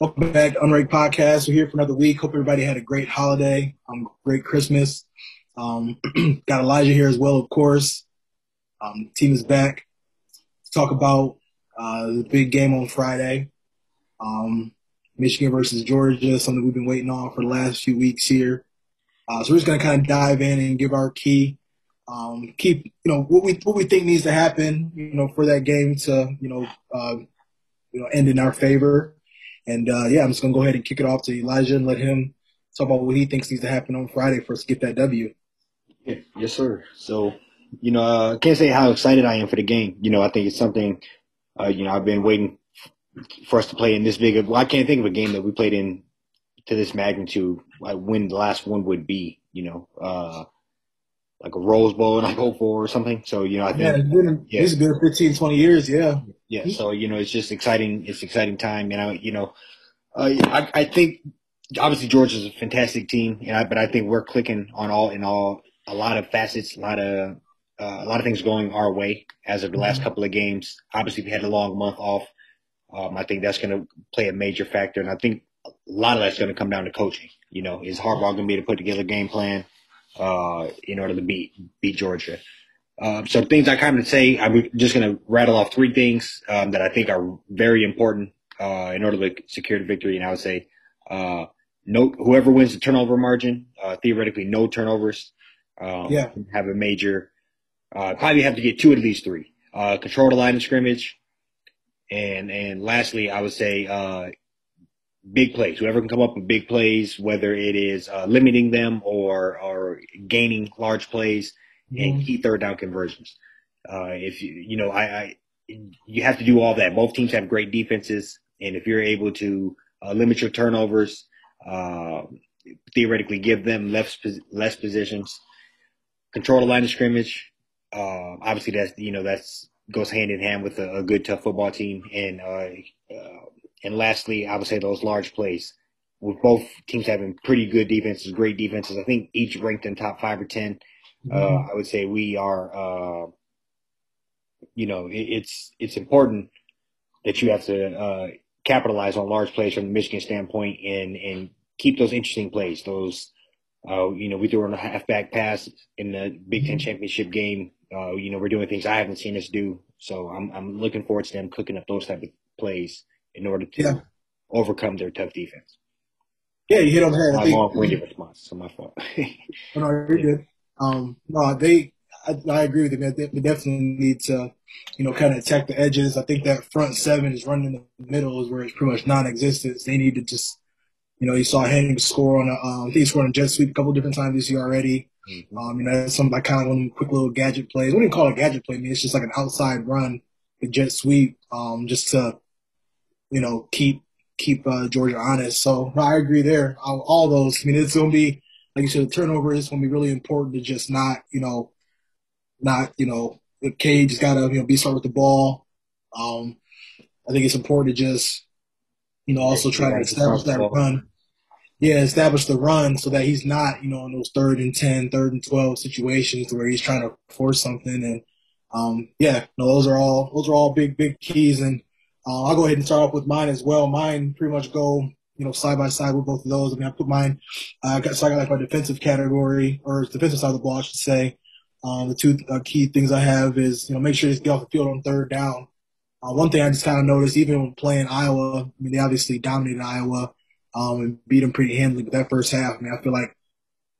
Welcome back to Unranked Podcast. We're here for another week. Hope everybody had a great holiday, um, great Christmas. Um, got Elijah here as well, of course. Um, team is back to talk about uh, the big game on Friday. Um, Michigan versus Georgia, something we've been waiting on for the last few weeks here. Uh, so we're just going to kind of dive in and give our key, um, keep, you know, what we, what we think needs to happen, you know, for that game to, you know, uh, you know, end in our favor. And uh, yeah, I'm just gonna go ahead and kick it off to Elijah and let him talk about what he thinks needs to happen on Friday for us to get that W. Yeah, yes, sir. So, you know, uh, I can't say how excited I am for the game. You know, I think it's something, uh, you know, I've been waiting for us to play in this big of. Well, I can't think of a game that we played in to this magnitude. Like when the last one would be. You know, uh, like a Rose Bowl in like 04 or something. So, you know, I think yeah, it's been, yeah. it's been 15, 20 years. Yeah. Yeah. So, you know, it's just exciting. It's exciting time. And I, you know, uh, I, I think obviously Georgia's a fantastic team, and I, but I think we're clicking on all in all a lot of facets, a lot of uh, a lot of things going our way as of the last mm-hmm. couple of games. Obviously, we had a long month off. Um, I think that's going to play a major factor, and I think a lot of that's going to come down to coaching. You know, is Harbaugh going to be able to put together a game plan? Uh, in order to beat beat Georgia. Um, so things I kind of say, I'm just going to rattle off three things um, that I think are very important uh, in order to secure the victory. And I would say, uh, no, whoever wins the turnover margin, uh, theoretically, no turnovers. Um, yeah. Have a major, uh, probably have to get two at least three. Uh, control the line of scrimmage, and and lastly, I would say big plays. Whoever can come up with big plays, whether it is uh, limiting them or or gaining large plays mm-hmm. and key third down conversions. Uh, if you you know I, I, you have to do all that. Both teams have great defenses, and if you're able to uh, limit your turnovers, uh, theoretically give them less less positions, control the line of scrimmage. Uh, obviously, that's you know that's goes hand in hand with a, a good tough football team and uh, and lastly, I would say those large plays. With both teams having pretty good defenses, great defenses, I think each ranked in top five or 10 uh, mm-hmm. uh, I would say we are. Uh, you know, it, it's it's important that you have to uh, capitalize on large plays from the Michigan standpoint and and keep those interesting plays. Those, uh, you know, we threw a halfback pass in the Big Ten mm-hmm. championship game. Uh, you know, we're doing things I haven't seen us do. So I'm I'm looking forward to them cooking up those type of plays in order to yeah. overcome their tough defense. Yeah, you hit on the head. My long-winded response, so my fault. oh, no, you're good. Um, no, they, I, I, agree with you, man. They, they, definitely need to, you know, kind of attack the edges. I think that front seven is running in the middle is where it's pretty much non-existent. They need to just, you know, you saw Henning score on a, um, he scored on a jet sweep a couple different times this year already. Mm-hmm. Um, you know, some like kind of one quick little gadget plays. What do you call it a gadget play? I mean, it's just like an outside run, a jet sweep, um, just to you know, keep keep uh, Georgia honest. So I agree there. All, all those. I mean, it's going to be like you said, the turnover is going to be really important to just not, you know, not you know, the Cade has got to you know be smart with the ball. Um, I think it's important to just, you know, also try to establish that run. Yeah, establish the run so that he's not, you know, in those third and 10, third and 12 situations where he's trying to force something. And, um, yeah, no, those are all, those are all big, big keys. And, uh, I'll go ahead and start off with mine as well. Mine pretty much go, you know, side by side with both of those. I mean, I put mine, uh, got, so I got like my defensive category or defensive side of the ball, I should say. Um, the two uh, key things I have is, you know, make sure you get off the field on third down. Uh, one thing I just kind of noticed, even when playing Iowa, I mean, they obviously dominated Iowa, um, and beat them pretty handily. But that first half, I mean, I feel like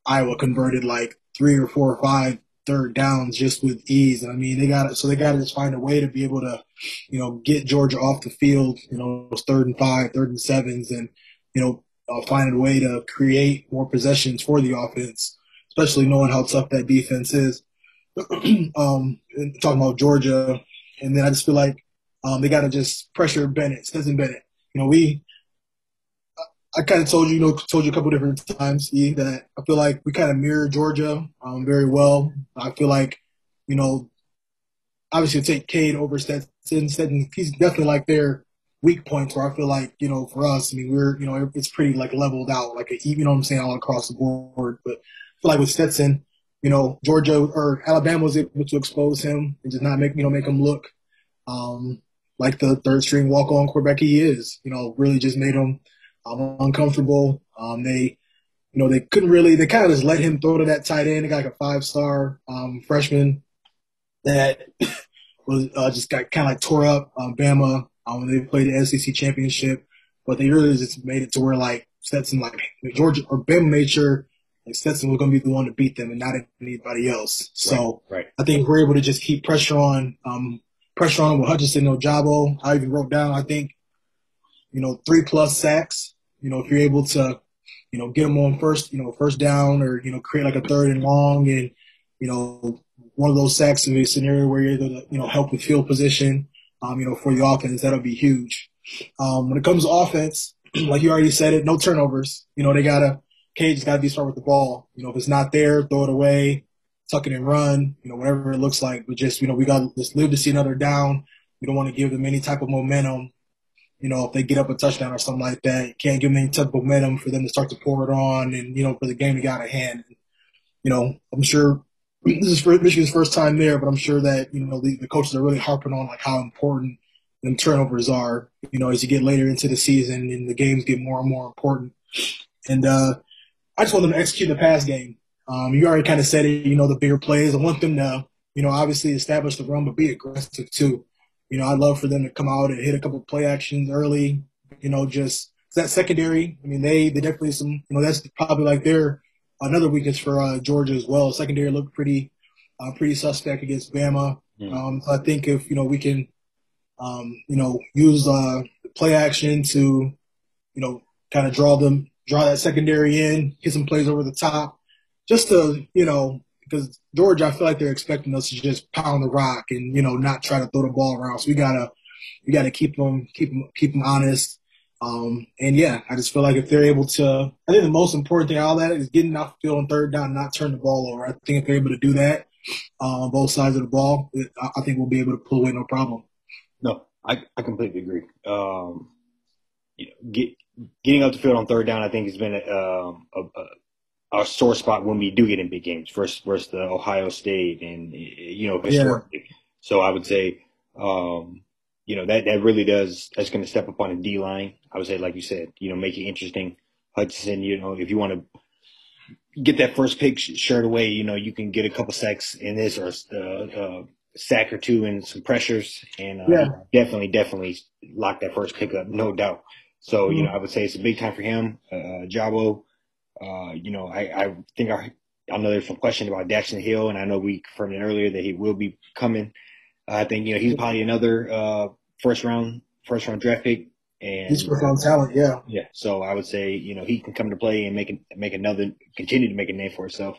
Iowa converted like three or four or five third downs just with ease. I mean, they got it. So they got to just find a way to be able to, you know, get Georgia off the field, you know, those third and five, third and sevens, and, you know, uh, find a way to create more possessions for the offense, especially knowing how tough that defense is. um, talking about Georgia. And then I just feel like, um, they got to just pressure Bennett, Stetson Bennett. You know, we, I kind of told you, you know, told you a couple different times e, that I feel like we kind of mirror Georgia um, very well. I feel like, you know, obviously take Cade over Stetson. Stetson, he's definitely like their weak points where I feel like, you know, for us, I mean, we're, you know, it's pretty like leveled out, like, a, you know what I'm saying, all across the board. But I feel like with Stetson, you know, Georgia or Alabama was able to expose him and just not make, you know, make him look, um, like the third string walk on quarterback he is. You know, really just made him um, uncomfortable. Um, they, you know, they couldn't really, they kind of just let him throw to that tight end. They got like a five star um, freshman that was uh, just got kind of like tore up um, Bama um, when they played the SEC championship, but they really just made it to where like Stetson, like Georgia or Bama made sure like Stetson was going to be the one to beat them and not anybody else. So right, right. I think we're able to just keep pressure on, um, pressure on with Hutchinson, Ojabo. I even wrote down, I think, you know, three plus sacks. You know, if you're able to, you know, get them on first, you know, first down or, you know, create like a third and long and, you know, one of those sacks in a scenario where you're able to, you know, help with field position, um, you know, for the offense, that'll be huge. Um, when it comes to offense, like you already said it, no turnovers. You know, they gotta, Cade's gotta be smart with the ball. You know, if it's not there, throw it away, tuck it and run, you know, whatever it looks like. But just, you know, we gotta just live to see another down. We don't want to give them any type of momentum. You know, if they get up a touchdown or something like that, you can't give them any type of momentum for them to start to pour it on and, you know, for the game to get out of hand. You know, I'm sure this is Michigan's first time there, but I'm sure that, you know, the, the coaches are really harping on like how important them turnovers are, you know, as you get later into the season and the games get more and more important. And uh, I just want them to execute the pass game. Um, you already kind of said it, you know, the bigger plays. I want them to, you know, obviously establish the run, but be aggressive too. You know, I'd love for them to come out and hit a couple play actions early. You know, just that secondary. I mean, they they definitely some. You know, that's probably like their another weakness for uh, Georgia as well. Secondary looked pretty uh, pretty suspect against Bama. Mm. Um, so I think if you know we can um, you know, use uh, play action to, you know, kind of draw them, draw that secondary in, hit some plays over the top, just to, you know, because Georgia, I feel like they're expecting us to just pound the rock and you know not try to throw the ball around. So we gotta, we gotta keep them, keep them, keep them honest. Um, and yeah, I just feel like if they're able to, I think the most important thing of that is getting off the field on third down, not turn the ball over. I think if they're able to do that uh, on both sides of the ball, I think we'll be able to pull away no problem. No, I, I completely agree. Um, you know, get, getting up the field on third down, I think, has been a, um, a, a, sore spot when we do get in big games versus, versus the Ohio State and, you know, historically. Yeah. So I would say, um, you know, that, that really does, that's going to step up on a D line. I would say, like you said, you know, make it interesting. Hutchinson, you know, if you want to get that first pick shirt away, you know, you can get a couple sacks in this or a, uh, sack or two and some pressures, and uh, yeah. definitely, definitely lock that first pick up, no doubt. So, mm-hmm. you know, I would say it's a big time for him. Uh, Jabo, uh, you know, I, I think I, I know there's some question about Daxton Hill, and I know we confirmed it earlier that he will be coming. I think, you know, he's probably another uh, first round, first round draft pick. And he's first round talent, yeah. Yeah. So I would say, you know, he can come to play and make make another, continue to make a name for himself.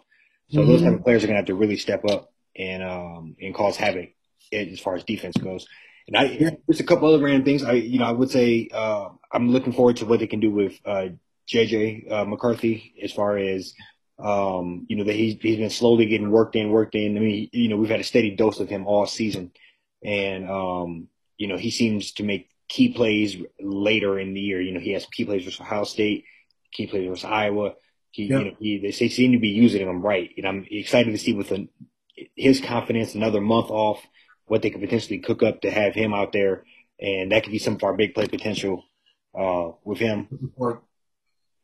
So mm-hmm. those type of players are gonna have to really step up and um, and cause havoc as far as defense goes. And I there's a couple other random things. I you know I would say uh, I'm looking forward to what they can do with uh, JJ uh, McCarthy as far as um, you know that he's he's been slowly getting worked in, worked in. I mean, you know, we've had a steady dose of him all season, and um, you know, he seems to make key plays later in the year. You know, he has key plays versus Ohio State, key plays versus Iowa. He, yeah. you know, he, they seem to be using him right, and I'm excited to see the his confidence another month off, what they could potentially cook up to have him out there, and that could be some of our big play potential uh, with him.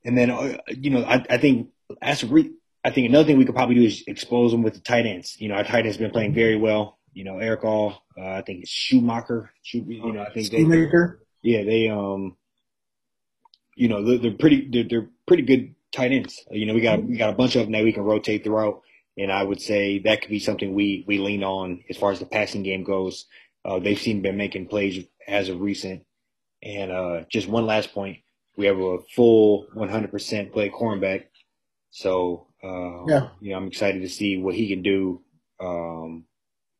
And then uh, you know, I, I think as a re- I think another thing we could probably do is expose them with the tight ends. You know, our tight ends been playing very well. You know, Erick All, uh, I think it's Schumacher. You know, I think Schumacher. They, yeah, they um, you know, they're, they're pretty they're, they're pretty good tight ends. You know, we got we got a bunch of them that we can rotate throughout. And I would say that could be something we, we lean on as far as the passing game goes. Uh, they've seen been making plays as of recent. And uh, just one last point, we have a full 100% play cornerback. So, uh, yeah. you know, I'm excited to see what he can do because um,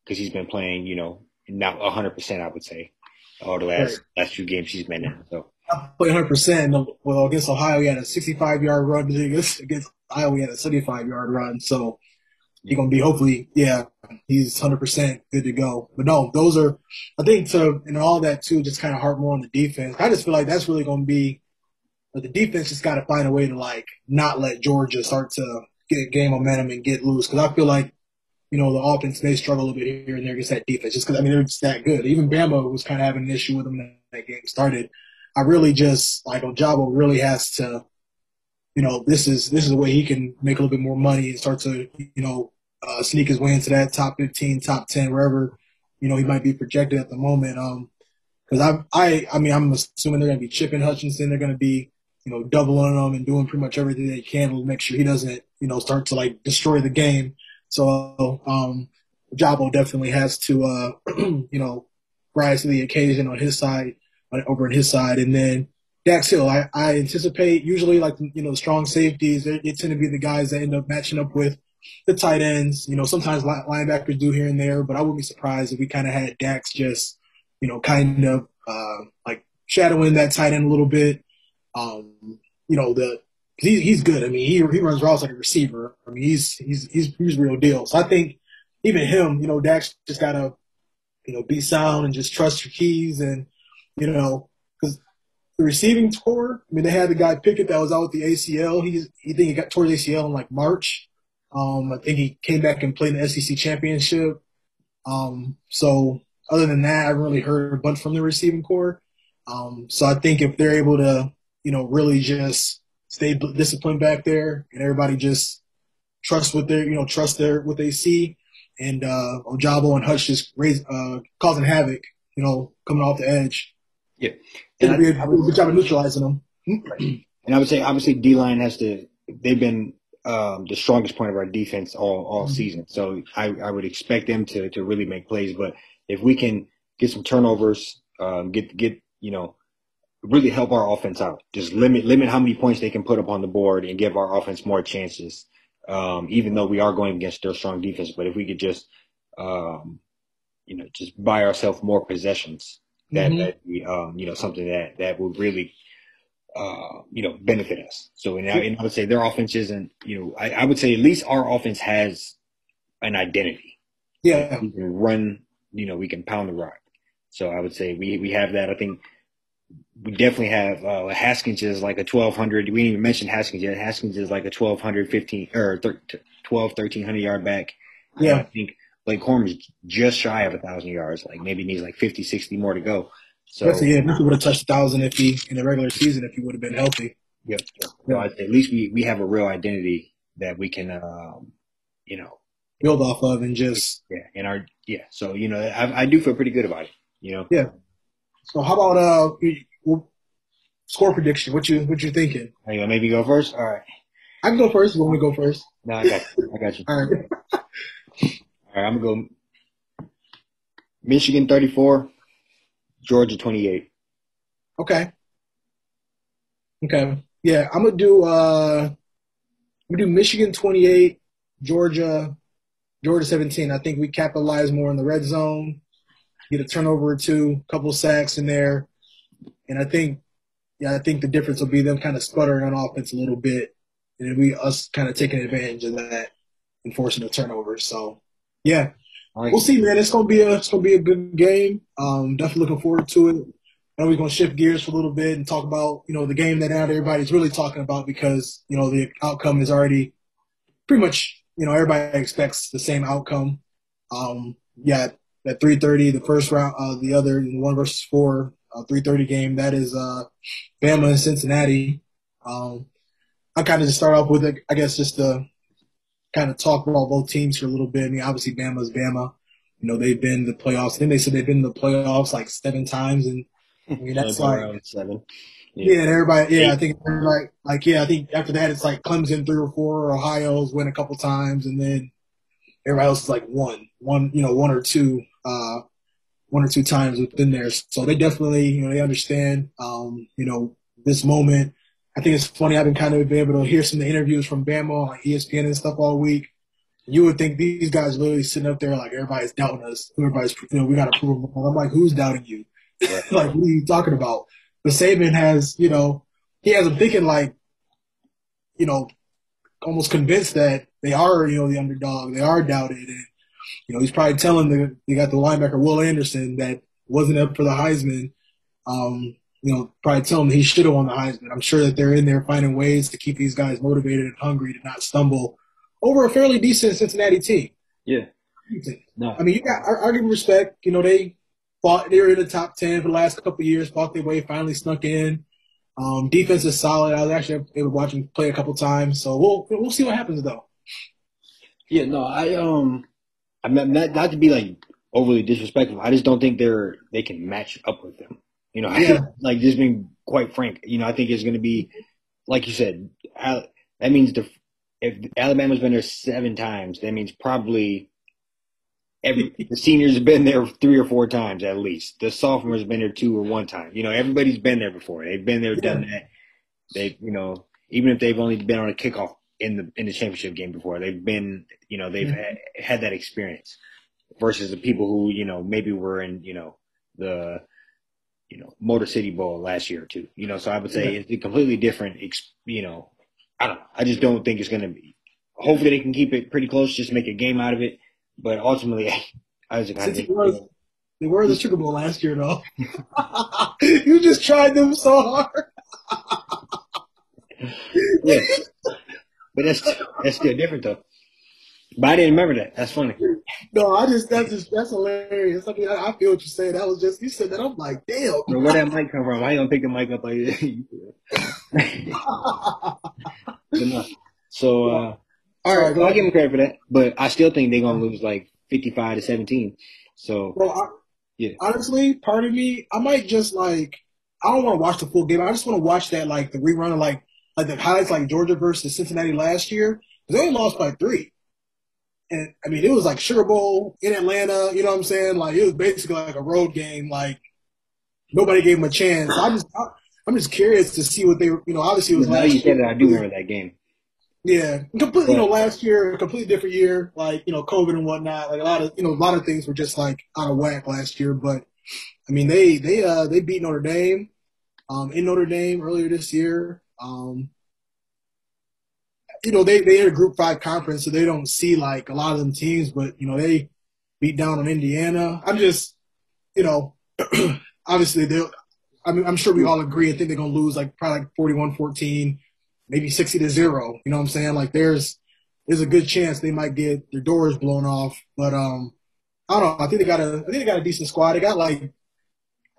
he's been playing, you know, not 100%, I would say, all the last, right. last few games he's been in. So. Played 100%. Well, against Ohio, he had a 65 yard run. Against, against Iowa, he had a 75 yard run. So, he's gonna be hopefully, yeah, he's hundred percent good to go. But no, those are, I think, so and all that too, just kind of harp more on the defense. I just feel like that's really gonna be, but the defense just got to find a way to like not let Georgia start to get game momentum and get loose because I feel like you know, the offense may struggle a little bit here and there against that defense, just because I mean they're just that good. Even Bama was kind of having an issue with them when that game started. I really just like Ojabo really has to, you know, this is this is the way he can make a little bit more money and start to, you know, uh, sneak his way into that top fifteen, top ten, wherever, you know, he might be projected at the moment. Um, because I, I, I mean, I'm assuming they're going to be chipping Hutchinson. They're going to be, you know, doubling him and doing pretty much everything they can to make sure he doesn't, you know, start to like destroy the game. So, um, Jabo definitely has to, uh, you know, rise to the occasion on his side, over on his side. And then Dax Hill, I, I anticipate usually like, you know, strong safeties, they, they tend to be the guys that end up matching up with the tight ends. You know, sometimes linebackers do here and there, but I wouldn't be surprised if we kind of had Dax just, you know, kind of uh, like shadowing that tight end a little bit. Um, you know, the he, he's good. I mean, he he runs routes like a receiver. I mean, he's he's he's he's real deal. So I think even him, you know, Dax just gotta you know be sound and just trust your keys and you know because the receiving tour. I mean, they had the guy Pickens that was out with the ACL. He's he think he got towards ACL in like March. Um, I think he came back and played in the SEC championship. Um, so other than that, I haven't really heard a bunch from the receiving corps. Um, so I think if they're able to, you know, really just stay disciplined back there and everybody just trust what they, you know, trust their what they see, and uh, Ojabo and Hutch just raise, uh, causing havoc, you know, coming off the edge. Yeah, and be a, good job of neutralizing them. And I would say, obviously, D line has to. They've been um, the strongest point of our defense all all mm-hmm. season. So I, I would expect them to to really make plays. But if we can get some turnovers, um, get get you know, really help our offense out. Just limit limit how many points they can put up on the board and give our offense more chances. Um, even though we are going against their strong defense, but if we could just, um, you know, just buy ourselves more possessions, that mm-hmm. that be, um, you know, something that that would really, uh, you know, benefit us. So, and I, and I would say their offense isn't, you know, I, I would say at least our offense has an identity. Yeah, we can run you know, we can pound the rock. So I would say we, we have that. I think we definitely have, uh, Haskins is like a 1200. We didn't even mention Haskins yet. Haskins is like a 1200, 15 or 12, 1300 yard back. Yeah. I think Blake Corum is just shy of a thousand yards. Like maybe needs like 50, 60 more to go. So yeah, he would have touched a thousand if he in the regular season if he would have been healthy. Yep. Yeah. So at least we, we have a real identity that we can, um, you know, build off of and just yeah and our yeah so you know I, I do feel pretty good about it you know yeah so how about uh score prediction. What you what you thinking? Are you maybe go first? All right. I can go first you want me to go first. No I got you. I got you. All right. All right I'm gonna go Michigan 34 Georgia 28 okay. Okay. Yeah I'm gonna do uh gonna do Michigan 28 Georgia Georgia 17, I think we capitalize more in the red zone, get a turnover or two, couple sacks in there. And I think, yeah, I think the difference will be them kind of sputtering on offense a little bit. And it'll be us kind of taking advantage of that and forcing the turnovers. So, yeah, right. we'll see, man. It's gonna be a it's gonna be a good game. Um, definitely looking forward to it. I know we're gonna shift gears for a little bit and talk about you know the game that not everybody's really talking about because you know the outcome is already pretty much you know, everybody expects the same outcome. Um, yeah, at 3:30, the first round, uh, the other one versus four, uh, 3:30 game. That is uh, Bama and Cincinnati. Um, I kind of just start off with, I guess, just to kind of talk about both teams for a little bit. I mean, obviously Bama's Bama. You know, they've been the playoffs. I think they said they've been in the playoffs like seven times, and I mean that's like seven. Yeah, yeah everybody. Yeah, I think everybody. Like, yeah, I think after that it's like Clemson three or four, Ohio's win a couple times, and then everybody else is like one, one, you know, one or two, uh, one or two times within there. So they definitely, you know, they understand, um, you know, this moment. I think it's funny. I've been kind of been able to hear some of the interviews from Bama on ESPN and stuff all week. You would think these guys literally sitting up there like everybody's doubting us. Everybody's, you know, we got to prove them. I'm like, who's doubting you? like, what are you talking about? But Saban has, you know, he has them thinking like, you know, almost convinced that they are, you know, the underdog. They are doubted. And, you know, he's probably telling the, they got the linebacker, Will Anderson, that wasn't up for the Heisman. Um, you know, probably telling him he should have won the Heisman. I'm sure that they're in there finding ways to keep these guys motivated and hungry to not stumble over a fairly decent Cincinnati team. Yeah. No. I mean, you got I, I give them respect. You know, they fought. They were in the top ten for the last couple of years. Fought their way, finally snuck in. Um, defense is solid. I was actually able to watch him play a couple times. So we'll we'll see what happens though. Yeah, no, I um, I'm not not, not to be like overly disrespectful. I just don't think they're they can match up with them. You know, yeah. like just being quite frank. You know, I think it's going to be like you said. That means the if Alabama's been there seven times, that means probably every the seniors have been there three or four times at least. The sophomores have been there two or one time. You know, everybody's been there before. They've been there, done that. They, you know, even if they've only been on a kickoff in the in the championship game before, they've been, you know, they've mm-hmm. had, had that experience. Versus the people who, you know, maybe were in, you know, the, you know, Motor City Bowl last year or two. You know, so I would say yeah. it's a completely different, you know, I don't know. I just don't think it's going to be. Hopefully, they can keep it pretty close, just make a game out of it. But ultimately, I was kind of. They were, they were the Sugar Bowl last year, though. you just tried them so hard. yeah, but that's that's still different though. But I didn't remember that. That's funny. No, I just that's just that's hilarious. I mean, I, I feel what you're saying. That was just you said that. I'm like, damn. Bro, where that mic come from? Why you gonna pick the mic up like that? so, uh, all right, I'll give him credit for that. But I still think they're gonna lose like 55 to 17. So, Bro, I, yeah. Honestly, part of me, I might just like I don't want to watch the full game. I just want to watch that like the rerun of like like the highlights like Georgia versus Cincinnati last year. They only lost by three. And I mean, it was like Sugar Bowl in Atlanta. You know what I'm saying? Like it was basically like a road game. Like nobody gave them a chance. I just, I, am just curious to see what they, you know, obviously it was. Now you said that, I do remember that game. Yeah, completely. You know, last year, a completely different year. Like you know, COVID and whatnot. Like a lot of, you know, a lot of things were just like out of whack last year. But I mean, they they uh they beat Notre Dame, um, in Notre Dame earlier this year. Um, you know, they they in a Group Five conference, so they don't see like a lot of them teams. But you know, they beat down on Indiana. I'm just, you know, obviously they. I mean, I'm sure we all agree. I think they're gonna lose like probably like 41-14, maybe 60 to zero. You know what I'm saying? Like there's there's a good chance they might get their doors blown off. But um, I don't know. I think they got a I think they got a decent squad. They got like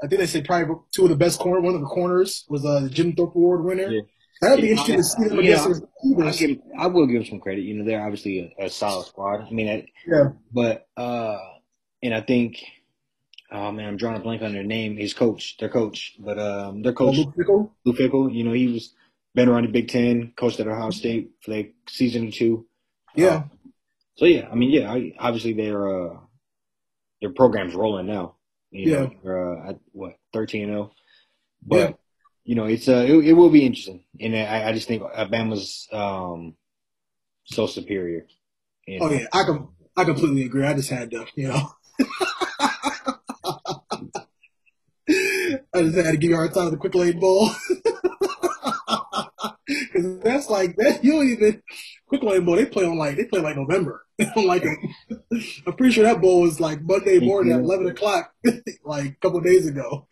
I think they said probably two of the best corner. One of the corners was uh, the Jim Thorpe Award winner. Yeah. That'd be interesting to see them against I, give, I will give them some credit. You know, they're obviously a, a solid squad. I mean, I, yeah. But uh, and I think, oh man, I'm drawing a blank on their name. His coach, their coach, but um, their coach, oh, Lou Fickell. Lou Fickell. You know, he was been around the Big Ten, coached at Ohio State for like season two. Yeah. Um, so yeah, I mean, yeah, I, obviously their uh, their program's rolling now. You yeah. Know, they're uh, at what thirteen and zero, oh. but. Yeah you know, it's uh, it, it will be interesting, and I, I just think Alabama's um, so superior. You know? Oh yeah, I can I completely agree. I just had to, you know. I just had to give you hard time the quick lane bowl. Cause that's like that you don't even quick lane bowl, they play on like they play like November. like I'm pretty sure that bowl was like Monday morning at eleven o'clock, like a couple days ago.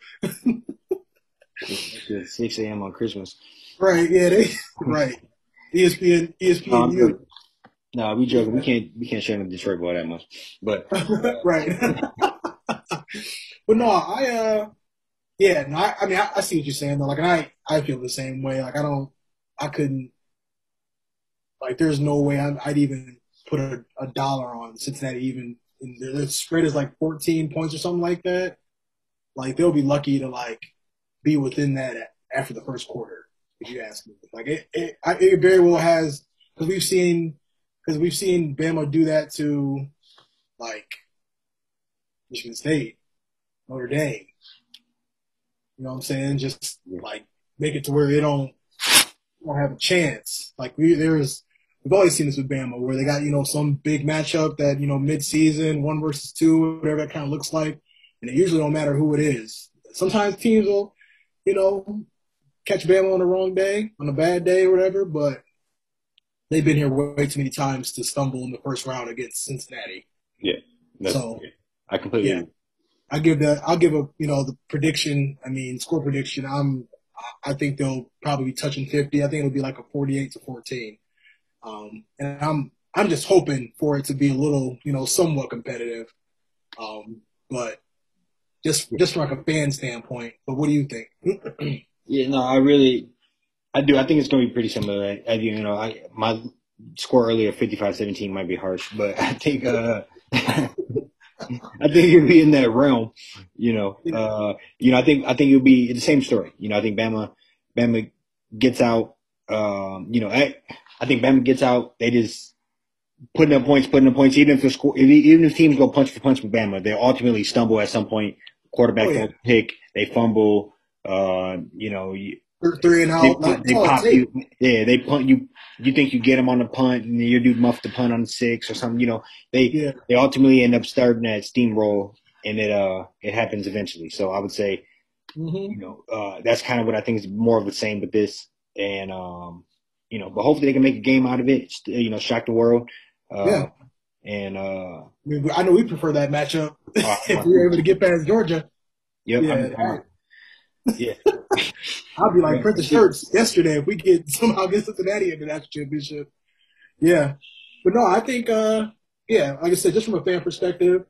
Six a.m. on Christmas. Right. Yeah. They right. ESPN. ESPN. No, no, we joking. We can't. We can't share the Detroit boy that much. But right. but no, I. uh Yeah. No, I, I mean, I, I, see what you're saying though. Like, and I. I feel the same way. Like, I don't. I couldn't. Like, there's no way I'd, I'd even put a, a dollar on Cincinnati. Even the spread is like 14 points or something like that. Like, they'll be lucky to like be within that after the first quarter. If you ask me, like it, it, it very well has because we've seen because we've seen Bama do that to like Michigan State, Notre Dame. You know what I'm saying? Just like make it to where they don't don't have a chance. Like we there's we've always seen this with Bama where they got you know some big matchup that you know mid season one versus two whatever that kind of looks like, and it usually don't matter who it is. Sometimes teams will you know, catch Bama on the wrong day, on a bad day or whatever, but they've been here way too many times to stumble in the first round against Cincinnati. Yeah. so yeah, I completely yeah. I give that I'll give a you know the prediction, I mean score prediction, I'm I think they'll probably be touching fifty. I think it'll be like a forty eight to fourteen. Um and I'm I'm just hoping for it to be a little, you know, somewhat competitive. Um, but just just from like a fan standpoint. But what do you think? yeah, no, I really, I do. I think it's going to be pretty similar. I, I you know, I my score earlier, 55-17 might be harsh, but I think uh, I think you'll be in that realm. You know, uh, you know, I think I think you'll be the same story. You know, I think Bama, Bama gets out. Um, you know, I I think Bama gets out. They just putting up points, putting up points. Even if the score, even if teams go punch for punch with Bama, they ultimately stumble at some point. Quarterback oh, yeah. pick, they fumble. Uh, you know, three and out. They, they pop you. Yeah, they punt you. You think you get them on the punt, and your dude muffed the punt on six or something. You know, they yeah. they ultimately end up starting that steamroll, and it uh it happens eventually. So I would say, mm-hmm. you know, uh, that's kind of what I think is more of the same with this, and um, you know, but hopefully they can make a game out of it. You know, shock the world. Uh, yeah. And uh, I, mean, I know we prefer that matchup uh, if we were able to get past Georgia. Yep. Yeah. Yeah. I'll be like, print the shirts yesterday if we get somehow get Cincinnati into national championship. Yeah. But no, I think, uh, yeah, like I said, just from a fan perspective,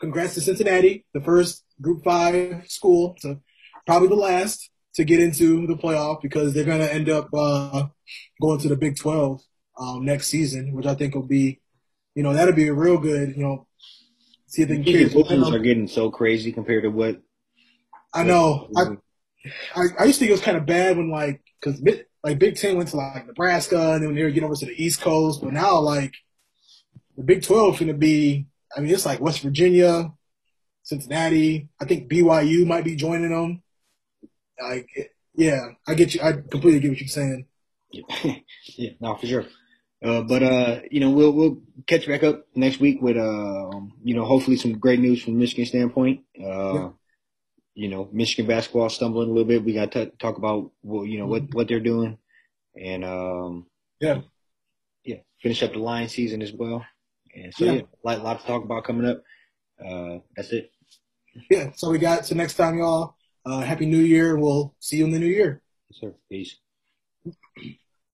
congrats to Cincinnati, the first Group Five school, to probably the last to get into the playoff because they're going to end up uh, going to the Big Twelve um, next season, which I think will be, you know, that'll be a real good, you know, see if they can. Bookings are getting so crazy compared to what I know. I, I, I used to think it was kind of bad when like because like Big Ten went to like Nebraska and then they were getting over to the East Coast, but now like the Big Twelve is going to be. I mean, it's like West Virginia, Cincinnati. I think BYU might be joining them. Like, yeah, I get you. I completely get what you're saying. Yeah, yeah no, for sure. Uh, but uh, you know, we'll we'll catch back up next week with uh, you know, hopefully some great news from Michigan standpoint. Uh, yeah you know, Michigan basketball stumbling a little bit. We got to talk about well, you know what what they're doing, and um, yeah, yeah, finish up the Lion season as well. And so yeah, yeah a lot, lot to talk about coming up. Uh, that's it. Yeah. So we got so next time, y'all. Uh, happy New Year. We'll see you in the new year. Yes, sir. Peace.